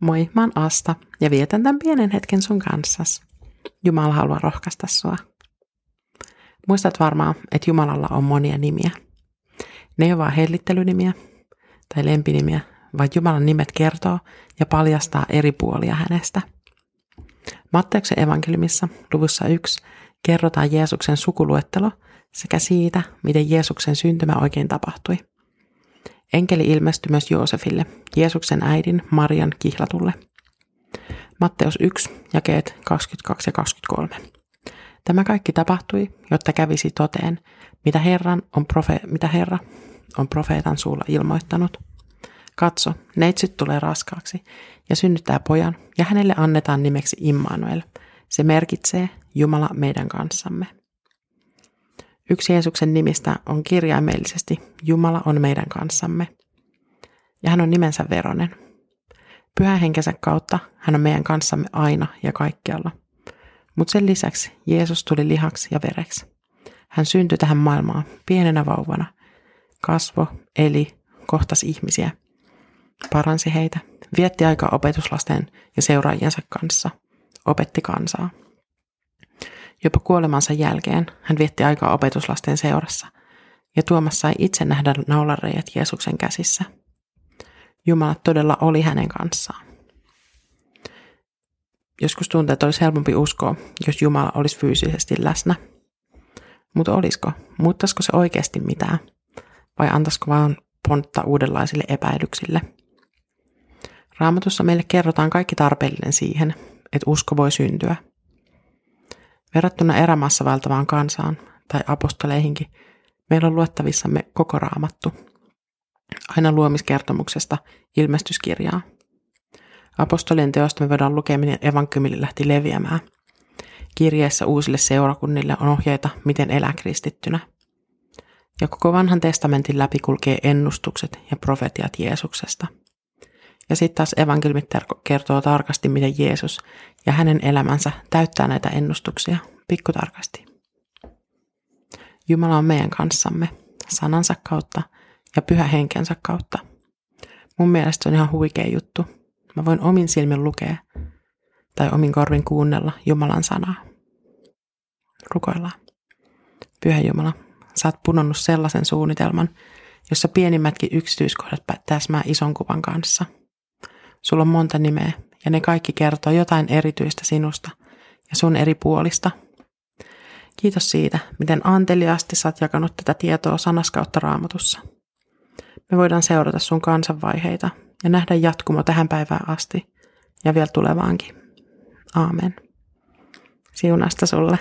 Moi, mä oon Asta ja vietän tämän pienen hetken sun kanssas. Jumala haluaa rohkaista sua. Muistat varmaan, että Jumalalla on monia nimiä. Ne ei ole vaan hellittelynimiä tai lempinimiä, vaan Jumalan nimet kertoo ja paljastaa eri puolia hänestä. Matteuksen evankeliumissa luvussa 1 kerrotaan Jeesuksen sukuluettelo sekä siitä, miten Jeesuksen syntymä oikein tapahtui. Enkeli ilmestyi myös Joosefille, Jeesuksen äidin Marian kihlatulle. Matteus 1, jakeet 22 ja 23. Tämä kaikki tapahtui, jotta kävisi toteen, mitä, Herran on profe- mitä Herra on profeetan suulla ilmoittanut. Katso, neitsyt tulee raskaaksi ja synnyttää pojan, ja hänelle annetaan nimeksi Immanuel. Se merkitsee Jumala meidän kanssamme. Yksi Jeesuksen nimistä on kirjaimellisesti Jumala on meidän kanssamme. Ja hän on nimensä veronen. Pyhän henkensä kautta hän on meidän kanssamme aina ja kaikkialla. Mutta sen lisäksi Jeesus tuli lihaksi ja vereksi. Hän syntyi tähän maailmaan pienenä vauvana. Kasvo, eli, kohtasi ihmisiä. Paransi heitä, vietti aikaa opetuslasten ja seuraajiensa kanssa. Opetti kansaa. Jopa kuolemansa jälkeen hän vietti aikaa opetuslasten seurassa, ja Tuomas sai itse nähdä naulareijat Jeesuksen käsissä. Jumala todella oli hänen kanssaan. Joskus tuntuu, että olisi helpompi uskoa, jos Jumala olisi fyysisesti läsnä. Mutta olisiko? Muuttaisiko se oikeasti mitään? Vai antaisiko vain pontta uudenlaisille epäilyksille? Raamatussa meille kerrotaan kaikki tarpeellinen siihen, että usko voi syntyä – Verrattuna erämaassa valtavaan kansaan tai apostoleihinkin, meillä on luettavissamme koko raamattu. Aina luomiskertomuksesta ilmestyskirjaa. Apostolien teosta me voidaan lukea, miten evankeliumi lähti leviämään. Kirjeessä uusille seurakunnille on ohjeita, miten elää kristittynä. Ja koko vanhan testamentin läpi kulkee ennustukset ja profetiat Jeesuksesta. Ja sitten taas evankeliumit kertoo tarkasti, miten Jeesus ja hänen elämänsä täyttää näitä ennustuksia pikkutarkasti. Jumala on meidän kanssamme sanansa kautta ja pyhä henkensä kautta. Mun mielestä se on ihan huikea juttu. Mä voin omin silmin lukea tai omin korvin kuunnella Jumalan sanaa. Rukoillaan. Pyhä Jumala, sä oot punonnut sellaisen suunnitelman, jossa pienimmätkin yksityiskohdat täsmää ison kuvan kanssa. Sulla on monta nimeä ja ne kaikki kertoo jotain erityistä sinusta ja sun eri puolista. Kiitos siitä, miten anteliaasti sä oot jakanut tätä tietoa sanaskautta raamatussa. Me voidaan seurata sun kansanvaiheita ja nähdä jatkumo tähän päivään asti ja vielä tulevaankin. Aamen. Siunasta sulle.